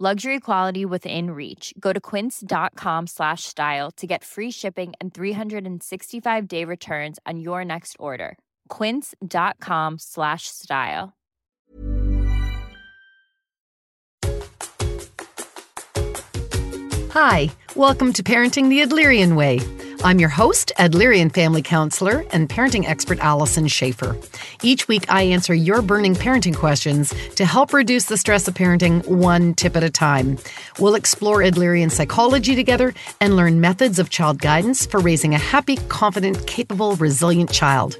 Luxury quality within reach. Go to quince.com slash style to get free shipping and 365 day returns on your next order. Quince.com slash style. Hi, welcome to Parenting the Adlerian Way. I'm your host, Adlerian family counselor and parenting expert Alyson Schafer. Each week, I answer your burning parenting questions to help reduce the stress of parenting one tip at a time. We'll explore Adlerian psychology together and learn methods of child guidance for raising a happy, confident, capable, resilient child.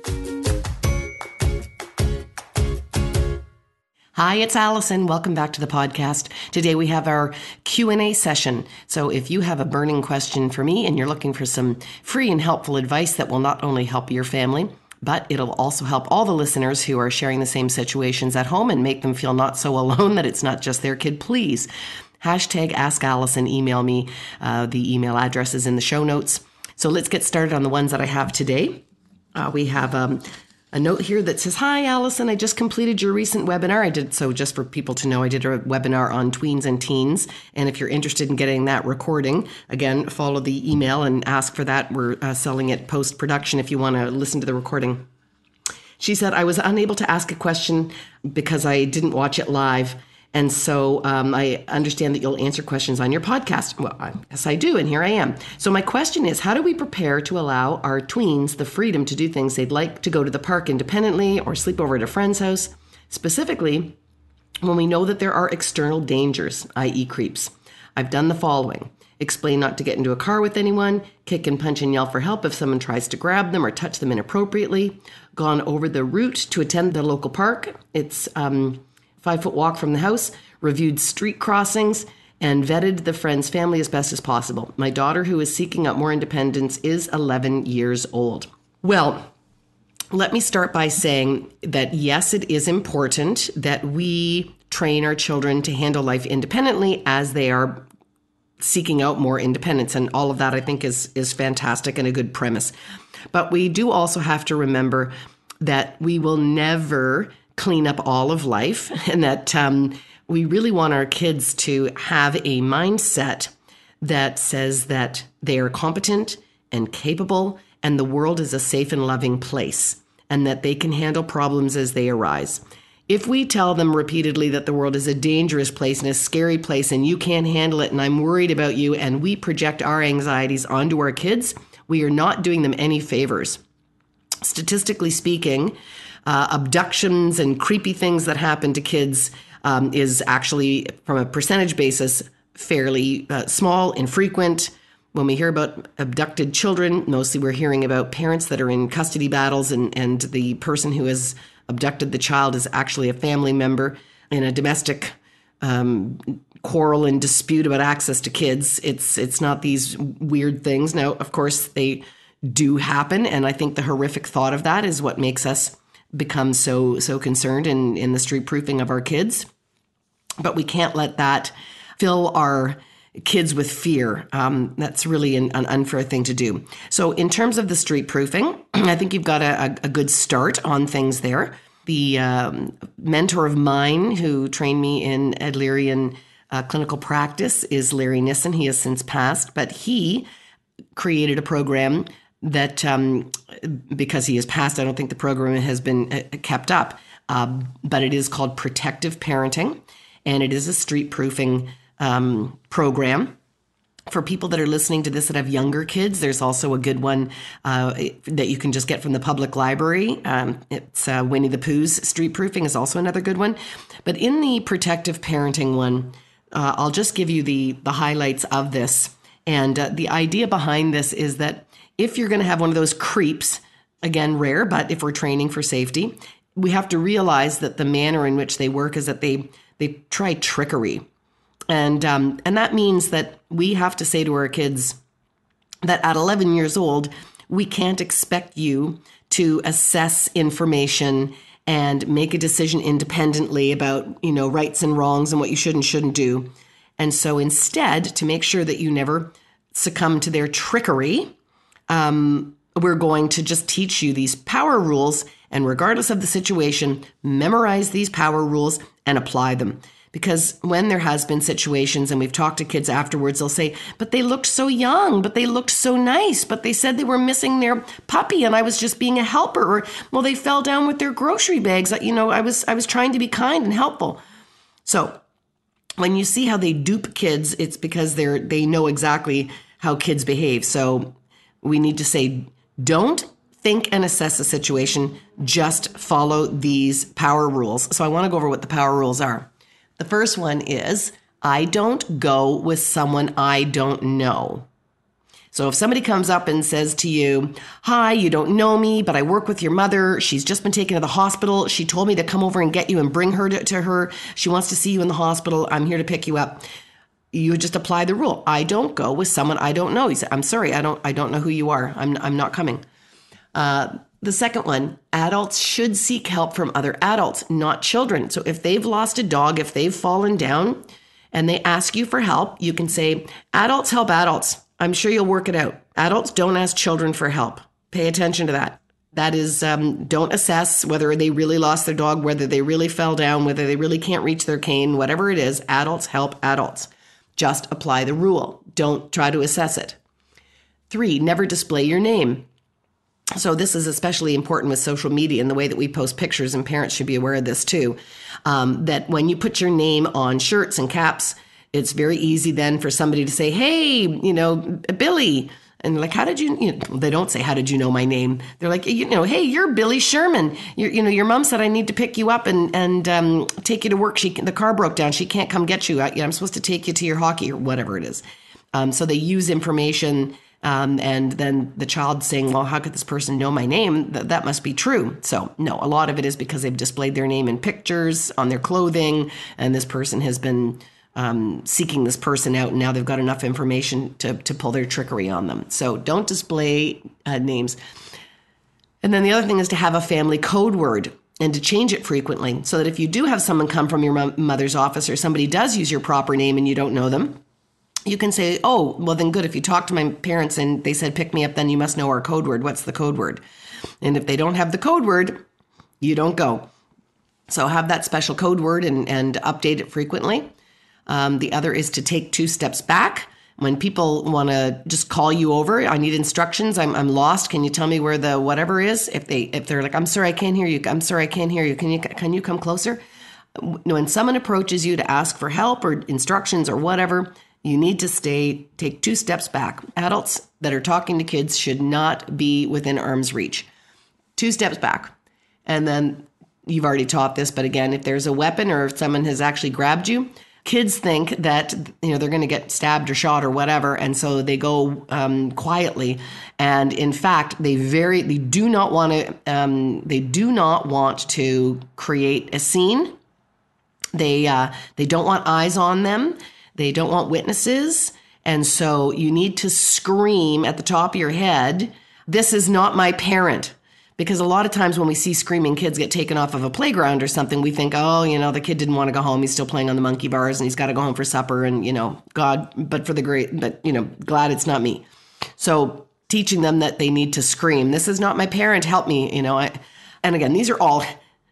Hi, it's Alyson. Welcome back to the podcast. Today we have our Q&A session. So if you have a burning question for me and you're looking for some free and helpful advice that will not only help your family, but it'll also help all the listeners who are sharing the same situations at home and make them feel not so alone that it's not just their kid, please. Hashtag Ask Alyson, email me. Uh, the email address is in the show notes. So let's get started on the ones that I have today. Uh, we have um, a note here that says, Hi, Alyson, I just completed your recent webinar. I did so just for people to know I did a webinar on tweens and teens. And if you're interested in getting that recording, again, follow the email and ask for that. We're uh, selling it post production if you want to listen to the recording. She said, I was unable to ask a question because I didn't watch it live. And so um, I understand that you'll answer questions on your podcast. Well, I, yes, I do, and here I am. So my question is, how do we prepare to allow our tweens the freedom to do things they'd like to go to the park independently or sleep over at a friend's house? Specifically, when we know that there are external dangers, i.e., creeps. I've done the following. Explain not to get into a car with anyone, kick and punch and yell for help if someone tries to grab them or touch them inappropriately, gone over the route to attend the local park. It's um, five foot walk from the house, reviewed street crossings, and vetted the friend's family as best as possible. My daughter, who is seeking out more independence, is 11 years old. Well, let me start by saying that yes, it is important that we train our children to handle life independently as they are seeking out more independence and all of that I think is is fantastic and a good premise. But we do also have to remember that we will never clean up all of life and that um, we really want our kids to have a mindset that says that they are competent and capable and the world is a safe and loving place and that they can handle problems as they arise. If we tell them repeatedly that the world is a dangerous place and a scary place and you can't handle it and I'm worried about you and we project our anxieties onto our kids, we are not doing them any favors. Statistically speaking, uh, abductions and creepy things that happen to kids um, is actually, from a percentage basis, fairly uh, small, infrequent. When we hear about abducted children, mostly we're hearing about parents that are in custody battles, and, and the person who has abducted the child is actually a family member in a domestic um, quarrel and dispute about access to kids. It's it's not these weird things. Now, of course, they do happen, and I think the horrific thought of that is what makes us become so so concerned in in the street proofing of our kids. But we can't let that fill our kids with fear. Um, that's really an, an, unfair thing to do. So, in terms of the street proofing, I think you've got a, a good start on things there. The um, mentor of mine who trained me in Adlerian uh, clinical practice is Larry Nissen. He has since passed, but he created a program that, um, because he has passed, I don't think the program has been uh, kept up, uh, but it is called Protective Parenting, and it is a street proofing um, program. for people that are listening to this that have younger kids, there's also a good one uh, that you can just get from the public library. Um, it's uh, Winnie the Pooh's Street Proofing is also another good one. But in the protective parenting one, uh, I'll just give you the the highlights of this. And uh, the idea behind this is that if you're going to have one of those creeps, again rare, but if we're training for safety, we have to realize that the manner in which they work is that they they try trickery. And um, and that means that we have to say to our kids that at 11 years old we can't expect you to assess information and make a decision independently about you know rights and wrongs and what you should and shouldn't do. And so instead to make sure that you never succumb to their trickery um, we're going to just teach you these power rules and regardless of the situation memorize these power rules and apply them. Because when there has been situations and we've talked to kids afterwards they'll say but they looked so young but they looked so nice but they said they were missing their puppy and i was just being a helper or well they fell down with their grocery bags. You know i was i was trying to be kind and helpful. So when you see how they dupe kids it's because they're they know exactly how kids behave. So we need to say don't think and assess a situation just follow these power rules so i want to go over what the power rules are the first one is I don't go with someone I don't know. So if somebody comes up and says to you, Hi, you don't know me, but I work with your mother. She's just been taken to the hospital. She told me to come over and get you and bring her to, to her. She wants to see you in the hospital. I'm here to pick you up. You just apply the rule. I don't go with someone I don't know. You say, I'm sorry, I don't I don't know who you are. I'm I'm not coming. Uh, the second one, adults should seek help from other adults, not children. So if they've lost a dog, if they've fallen down and they ask you for help, you can say, Adults help adults. I'm sure you'll work it out. Adults don't ask children for help. Pay attention to that. That is, um, don't assess whether they really lost their dog, whether they really fell down, whether they really can't reach their cane, whatever it is. Adults help adults. Just apply the rule. Don't try to assess it. Three, never display your name. So this is especially important with social media and the way that we post pictures, and parents should be aware of this too. Um, that when you put your name on shirts and caps, it's very easy then for somebody to say, "Hey, you know, Billy." And like, how did you, you know, they don't say, how did you know my name? They're like, you know, hey, you're Billy Sherman. You're, you know, your mom said I need to pick you up and, and um, take you to work. She, the car broke down. She can't come get you. I, I'm supposed to take you to your hockey or whatever it is. Um, so they use information um, and then the child saying, well, how could this person know my name? Th- that must be true. So, no, a lot of it is because they've displayed their name in pictures on their clothing, and this person has been um, seeking this person out, and now they've got enough information to, to pull their trickery on them. So, don't display uh, names. And then the other thing is to have a family code word and to change it frequently so that if you do have someone come from your mother's office or somebody does use your proper name and you don't know them, you can say, oh, well, then good. If you talk to my parents and they said, pick me up, then you must know our code word. What's the code word? And if they don't have the code word, you don't go. So have that special code word and, and update it frequently. Um, the other is to take two steps back. When people want to just call you over, I need instructions. I'm, I'm lost. Can you tell me where the whatever is? If they if they're like, I'm sorry, I can't hear you. I'm sorry, I can't hear you. Can you can you come closer? When someone approaches you to ask for help or instructions or whatever, you need to stay, take two steps back. Adults that are talking to kids should not be within arm's reach. Two steps back. And then you've already taught this, but again, if there's a weapon or if someone has actually grabbed you, kids think that you know they're going to get stabbed or shot or whatever and so they go um, quietly and in fact they very they do not want to um, they do not want to create a scene they uh, they don't want eyes on them they don't want witnesses. And so you need to scream at the top of your head, This is not my parent because a lot of times when we see screaming kids get taken off of a playground or something, we think, oh, you know, the kid didn't want to go home. He's still playing on the monkey bars and he's got to go home for supper. And, you know, God, but for the great, but, you know, glad it's not me. So teaching them that they need to scream, this is not my parent, help me, you know. I, and again, these are all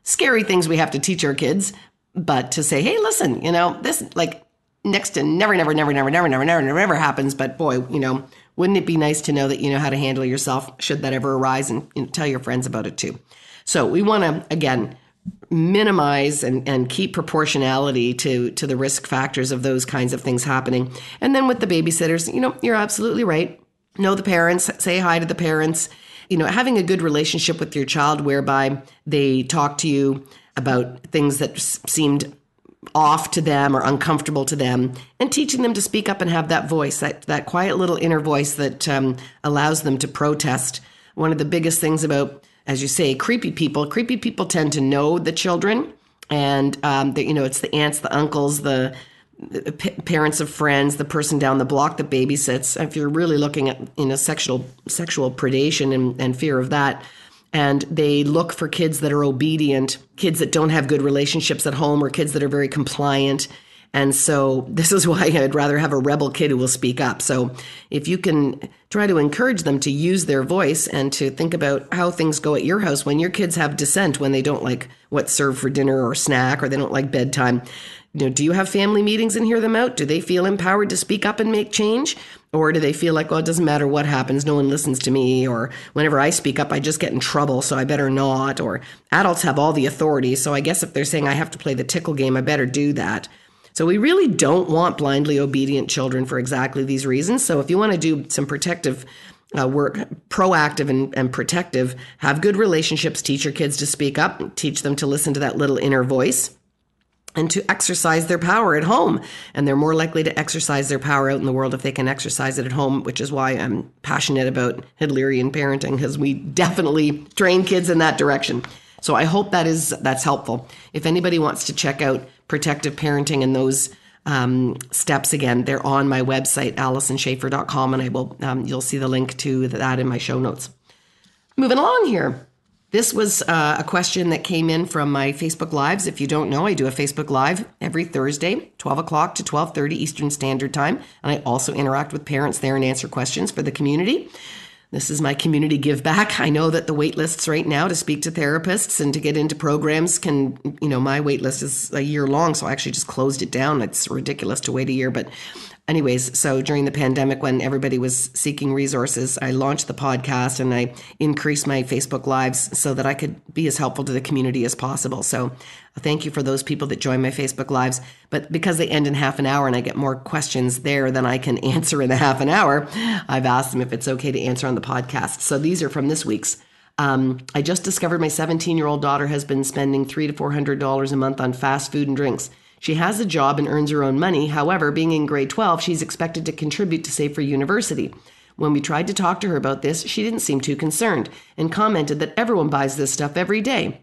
scary things we have to teach our kids, but to say, hey, listen, you know, this, like, next to never, never, never, never, never, never, never, never happens. But boy, you know, wouldn't it be nice to know that you know how to handle yourself should that ever arise and you know, tell your friends about it too? So we want to, again, minimize and, and keep proportionality to to the risk factors of those kinds of things happening. And then with the babysitters, you know, you're absolutely right. Know the parents, say hi to the parents. You know, having a good relationship with your child whereby they talk to you about things that seemed off to them or uncomfortable to them and teaching them to speak up and have that voice that that quiet little inner voice that um, allows them to protest. One of the biggest things about as you say creepy people creepy people tend to know the children and um, the, you know it's the aunts the uncles the, the p- parents of friends the person down the block that babysits. If you're really looking at you know sexual sexual predation and, and fear of that and they look for kids that are obedient, kids that don't have good relationships at home, or kids that are very compliant. And so this is why I'd rather have a rebel kid who will speak up. So if you can try to encourage them to use their voice and to think about how things go at your house when your kids have dissent, when they don't like what's served for dinner or snack, or they don't like bedtime. You know, do you have family meetings and hear them out? Do they feel empowered to speak up and make change? Or do they feel like, well, it doesn't matter what happens, no one listens to me, or whenever I speak up, I just get in trouble, so I better not? Or adults have all the authority, so I guess if they're saying I have to play the tickle game, I better do that. So we really don't want blindly obedient children for exactly these reasons. So if you want to do some protective uh, work, proactive and, and protective, have good relationships, teach your kids to speak up, teach them to listen to that little inner voice and to exercise their power at home. And they're more likely to exercise their power out in the world if they can exercise it at home, which is why I'm passionate about Adlerian parenting, because we definitely train kids in that direction. So I hope that is that's helpful. If anybody wants to check out protective parenting and those um, steps again, they're on my website, AlysonSchafer.com, and I will um, you'll see the link to that in my show notes. Moving along here. This was uh, a question that came in from my Facebook Lives. If you don't know, I do a Facebook Live every Thursday, 12 o'clock to 12.30 Eastern Standard Time. And I also interact with parents there and answer questions for the community. This is my community give back. I know that the wait lists right now to speak to therapists and to get into programs can, you know, my wait list is a year long, so I actually just closed it down. It's ridiculous to wait a year, but anyways, so during the pandemic, when everybody was seeking resources, I launched the podcast and I increased my Facebook Lives so that I could be as helpful to the community as possible. So thank you for those people that join my Facebook Lives. But because they end in half an hour and I get more questions there than I can answer in a half an hour, I've asked them if it's okay to answer on the podcast. So these are from this week's. Um, I just discovered my 17 year old daughter has been spending three to four hundred dollars a month on fast food and drinks. She has a job and earns her own money. However, being in grade 12, she's expected to contribute to save for university. When we tried to talk to her about this, she didn't seem too concerned and commented that everyone buys this stuff every day.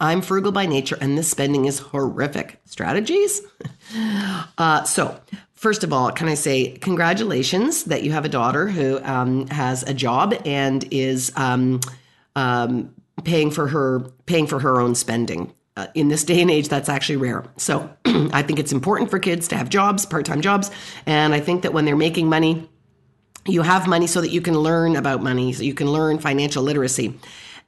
I'm frugal by nature and this spending is horrific. Strategies? uh, so, first of all, can I say congratulations that you have a daughter who um, has a job and is um, um, paying for her paying for her own spending uh, in this day and age, that's actually rare. So I think it's important for kids to have jobs, part time jobs. And I think that when they're making money, you have money so that you can learn about money, so you can learn financial literacy.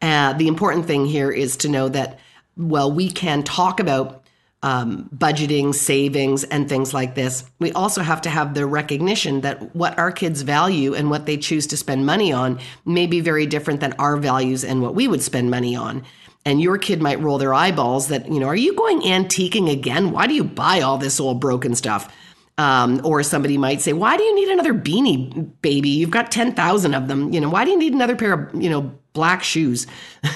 Uh, the important thing here is to know that, well, we can talk about um, budgeting, savings, and things like this. We also have to have the recognition that what our kids value and what they choose to spend money on may be very different than our values and what we would spend money on and your kid might roll their eyeballs that, you know, are you going antiquing again? Why do you buy all this old broken stuff? Um, or somebody might say, why do you need another beanie, baby? You've got 10,000 of them. You know, why do you need another pair of, you know, black shoes?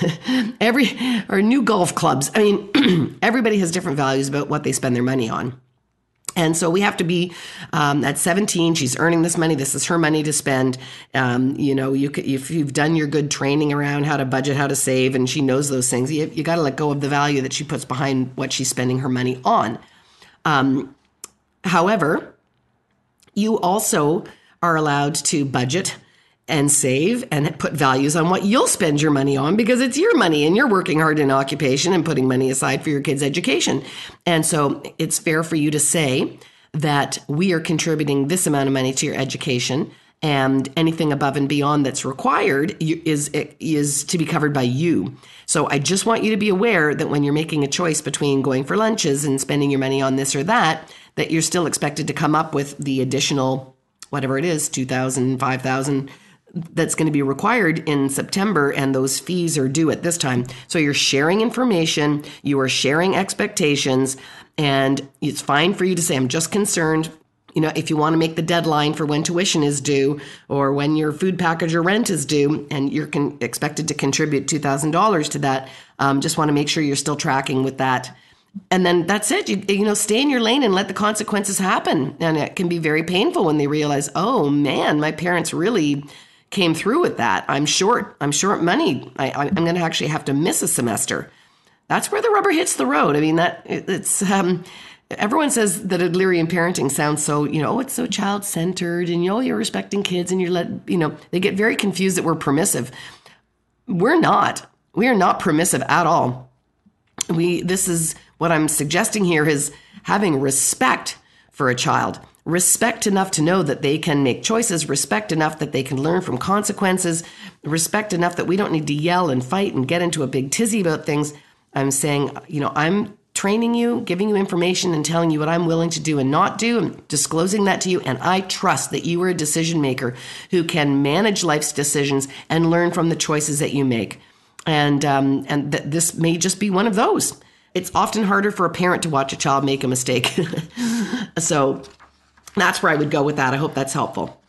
Every, or new golf clubs. I mean, everybody has different values about what they spend their money on. And so we have to be um, at 17. She's earning this money. This is her money to spend. Um, you know, you could, if you've done your good training around how to budget, how to save, and she knows those things, you, you got to let go of the value that she puts behind what she's spending her money on. Um, however, you also are allowed to budget and save and put values on what you'll spend your money on because it's your money and you're working hard in occupation and putting money aside for your kids' education. And so it's fair for you to say that we are contributing this amount of money to your education and anything above and beyond that's required is eh, is to be covered by you. So I just want you to be aware that when you're making a choice between going for lunches and spending your money on this or that, that you're still expected to come up with the additional whatever it is, 2000, 5000 that's going to be required in September, and those fees are due at this time. So you're sharing information, you are sharing expectations, and it's fine for you to say, I'm just concerned. You know, if you want to make the deadline for when tuition is due or when your food package or rent is due, and you're con- expected to contribute $2,000 to that, um, just want to make sure you're still tracking with that and then that's it. You, you know, stay in your lane and let the consequences happen. And it can be very painful when they realize, oh man, my parents really came through with that. I'm short. I'm short money. I, I'm going to actually have to miss a semester. That's where the rubber hits the road. I mean, that it's. Um, everyone says that Adlerian parenting sounds so, you know, it's so child centered, and you know, you're respecting kids, and you're let, you know, they get very confused that we're permissive. We're not. We are not permissive at all. We. This is what I'm suggesting here is having respect for a child respect enough to know that they can make choices, respect enough that they can learn from consequences, respect enough that we don't need to yell and fight and get into a big tizzy about things. I'm saying, you know, I'm training you, giving you information and telling you what I'm willing to do and not do, and disclosing that to you. And I trust that you are a decision maker who can manage life's decisions and learn from the choices that you make. And um, and that this may just be one of those. It's often harder for a parent to watch a child make a mistake. so that's where I would go with that. I hope that's helpful.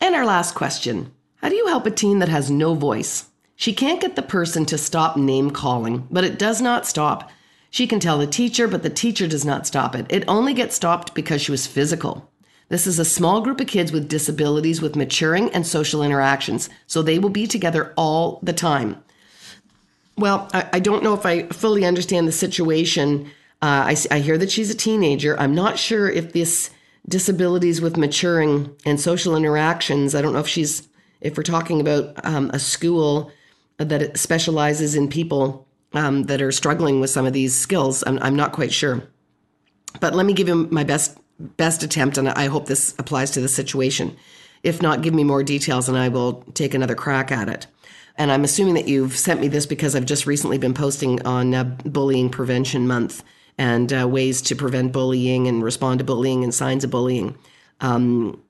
And our last question How do you help a teen that has no voice? She can't get the person to stop name calling, but it does not stop. She can tell the teacher, but the teacher does not stop it. It only gets stopped because she was physical. This is a small group of kids with disabilities with maturing and social interactions, so they will be together all the time. Well, I, I don't know if I fully understand the situation. Uh, I, I hear that she's a teenager. I'm not sure if this disabilities with maturing and social interactions. I don't know if she's, if we're talking about um, a school that specializes in people um, that are struggling with some of these skills. I'm, I'm not quite sure. But let me give you my best best attempt, and I hope this applies to the situation. If not, give me more details, and I will take another crack at it. And I'm assuming that you've sent me this because I've just recently been posting on uh, Bullying Prevention Month and uh, ways to prevent bullying and respond to bullying and signs of bullying. Um,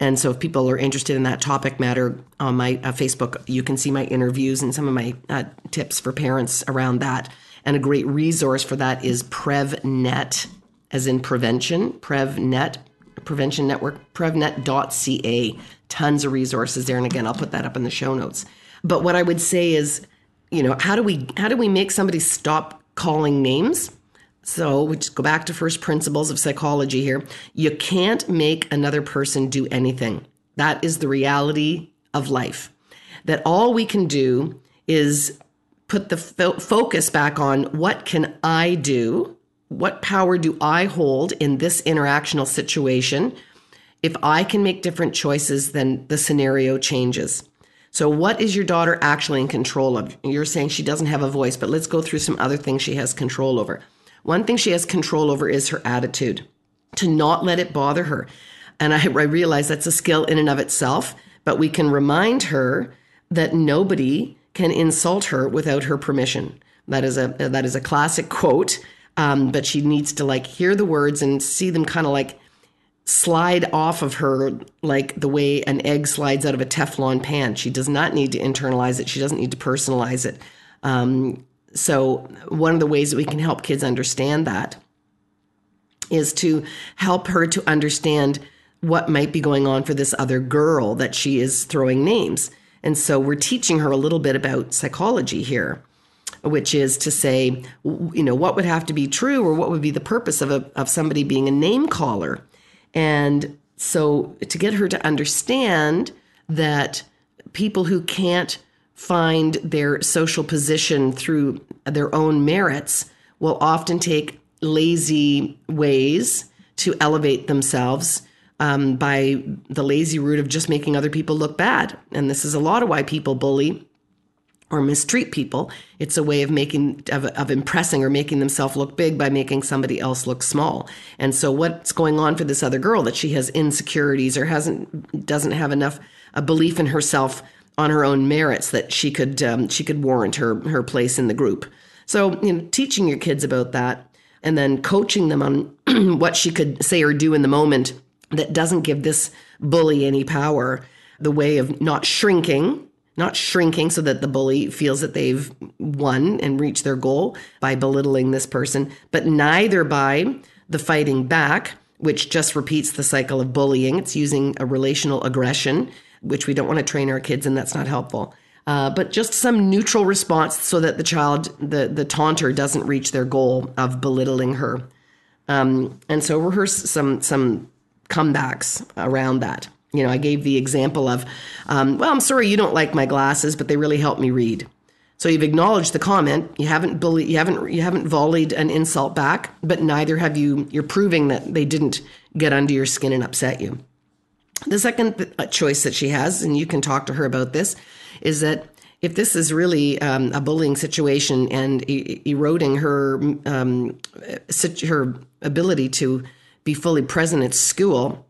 and so, if people are interested in that topic matter on my uh, Facebook, you can see my interviews and some of my uh, tips for parents around that. And a great resource for that is PrevNet, as in prevention, PrevNet, Prevention Network, prevnet.ca. Tons of resources there. And again, I'll put that up in the show notes. But what I would say is, you know, how do we how do we make somebody stop calling names? So we just go back to first principles of psychology here. You can't make another person do anything. That is the reality of life. That all we can do is put the fo- focus back on what can I do? What power do I hold in this interactional situation? If I can make different choices, then the scenario changes. So, what is your daughter actually in control of? You're saying she doesn't have a voice, but let's go through some other things she has control over. One thing she has control over is her attitude, to not let it bother her. And I, I realize that's a skill in and of itself, but we can remind her that nobody can insult her without her permission. That is a that is a classic quote. Um, but she needs to like hear the words and see them kind of like slide off of her like the way an egg slides out of a Teflon pan. She does not need to internalize it. She doesn't need to personalize it. Um, so, one of the ways that we can help kids understand that is to help her to understand what might be going on for this other girl that she is throwing names. And so, we're teaching her a little bit about psychology here, which is to say, you know, what would have to be true or what would be the purpose of, a, of somebody being a name caller. And so, to get her to understand that people who can't find their social position through their own merits will often take lazy ways to elevate themselves um, by the lazy route of just making other people look bad. And this is a lot of why people bully or mistreat people. It's a way of making of, of impressing or making themselves look big by making somebody else look small. And so what's going on for this other girl that she has insecurities or hasn't doesn't have enough a belief in herself on her own merits that she could um, she could warrant her her place in the group. So you know, teaching your kids about that and then coaching them on what she could say or do in the moment that doesn't give this bully any power. the way of not shrinking, not shrinking so that the bully feels that they've won and reached their goal by belittling this person, but neither by the fighting back, which just repeats the cycle of bullying. It's using a relational aggression, which we don't want to train our kids and That's not helpful. Uh, but just some neutral response so that the child, the, the taunter, doesn't reach their goal of belittling her. Um, and so rehearse some some comebacks around that. You know, I gave the example of, um, well, I'm sorry you don't like my glasses, but they really help me read. So you've acknowledged the comment. You haven't bullied. You haven't. You haven't volleyed an insult back, but neither have you. You're proving that they didn't get under your skin and upset you. The second uh, choice that she has, and you can talk to her about this, is that if this is really um, a bullying situation and e- eroding her um, her ability to be fully present at school,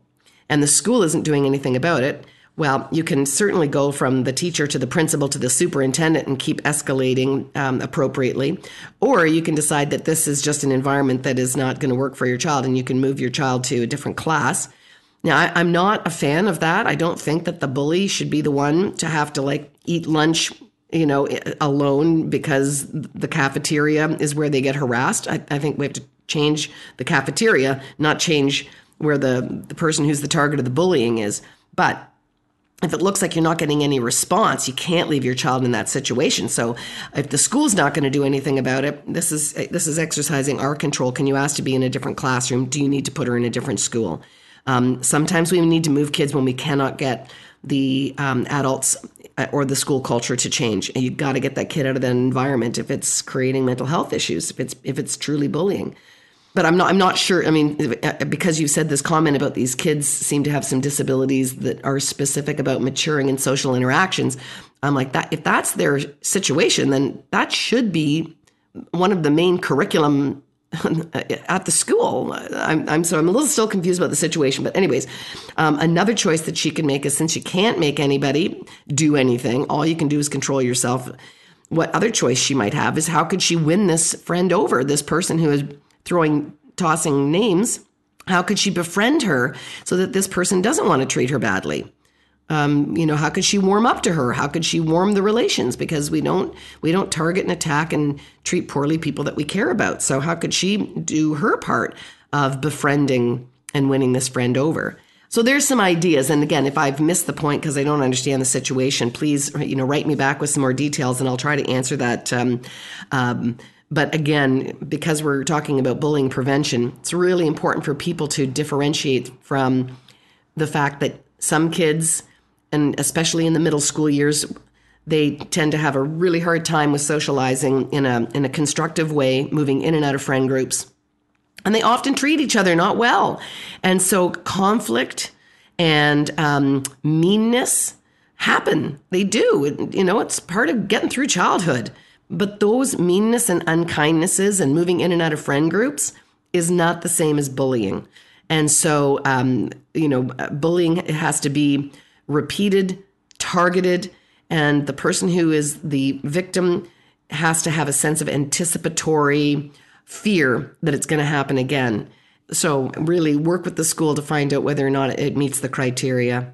and the school isn't doing anything about it, well, you can certainly go from the teacher to the principal to the superintendent and keep escalating um, appropriately. Or you can decide that this is just an environment that is not going to work for your child and you can move your child to a different class. Now, I, am not a fan of that. I don't think that the bully should be the one to have to like eat lunch, you know, alone because the cafeteria is where they get harassed. I, I think we have to change the cafeteria, not change where the, the person who's the target of the bullying is. But if it looks like you're not getting any response, you can't leave your child in that situation. So, if the school's not going to do anything about it, this is this is exercising our control. Can you ask to be in a different classroom? Do you need to put her in a different school? Um, sometimes we need to move kids when we cannot get the um, adults uh, or the school culture to change. And you've got to get that kid out of that environment if it's creating mental health issues, if it's if it's truly bullying. But I'm not I'm not sure. I mean, uh, because you said this comment about these kids seem to have some disabilities that are specific about maturing in social interactions. I'm like that. If that's their situation, then that should be one of the main curriculum at the school. I'm, I'm so I'm a little still confused about the situation. But anyways, um, another choice that she can make is since you can't make anybody do anything, all you can do is control yourself. What other choice she might have is how could she win this friend over, this person who is throwing, tossing names? How could she befriend her so that this person doesn't want to treat her badly? Um, you know how could she warm up to her? How could she warm the relations? Because we don't we don't target and attack and treat poorly people that we care about. So how could she do her part of befriending and winning this friend over? So there's some ideas. And again if i've missed the point because i don't understand the situation please you know write me back with some more details and i'll try to answer that um, um, but again, because we're talking about bullying prevention, it's really important for people to differentiate from the fact that some kids and especially in the middle school years, they tend to have a really hard time with socializing in a in a constructive way, moving in and out of friend groups. And they often treat each other not well. And so conflict and um, meanness happen. They do. You know, it's part of getting through childhood. But those meanness and unkindnesses and moving in and out of friend groups is not the same as bullying. And so, um, you know, bullying has to be repeated, targeted, and the person who is the victim has to have a sense of anticipatory fear that it's going to happen again. So, really work with the school to find out whether or not it meets the criteria.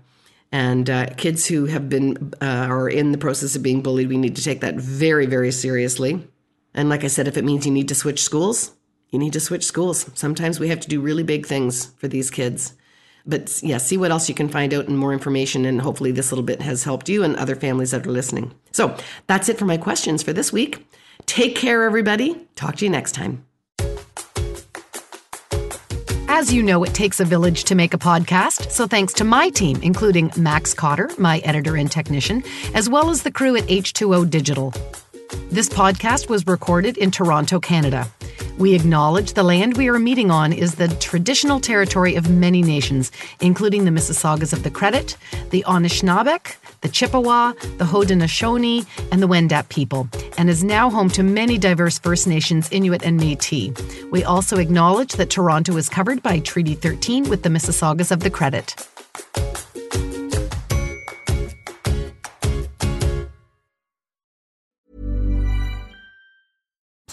And uh, kids who have been uh, are in the process of being bullied, we need to take that very, very seriously. And like I said, if it means you need to switch schools, you need to switch schools. Sometimes we have to do really big things for these kids. But yeah, see what else you can find out and more information. And hopefully, this little bit has helped you and other families that are listening. So that's it for my questions for this week. Take care, everybody. Talk to you next time. As you know, it takes a village to make a podcast, so thanks to my team, including Max Cotter, my editor and technician, as well as the crew at H2O Digital. This podcast was recorded in Toronto, Canada. We acknowledge the land we are meeting on is the traditional territory of many nations, including the Mississaugas of the Credit, the Anishinaabeg, the Chippewa, the Haudenosaunee, and the Wendat people, and is now home to many diverse First Nations, Inuit, and Métis. We also acknowledge that Toronto is covered by Treaty 13 with the Mississaugas of the Credit.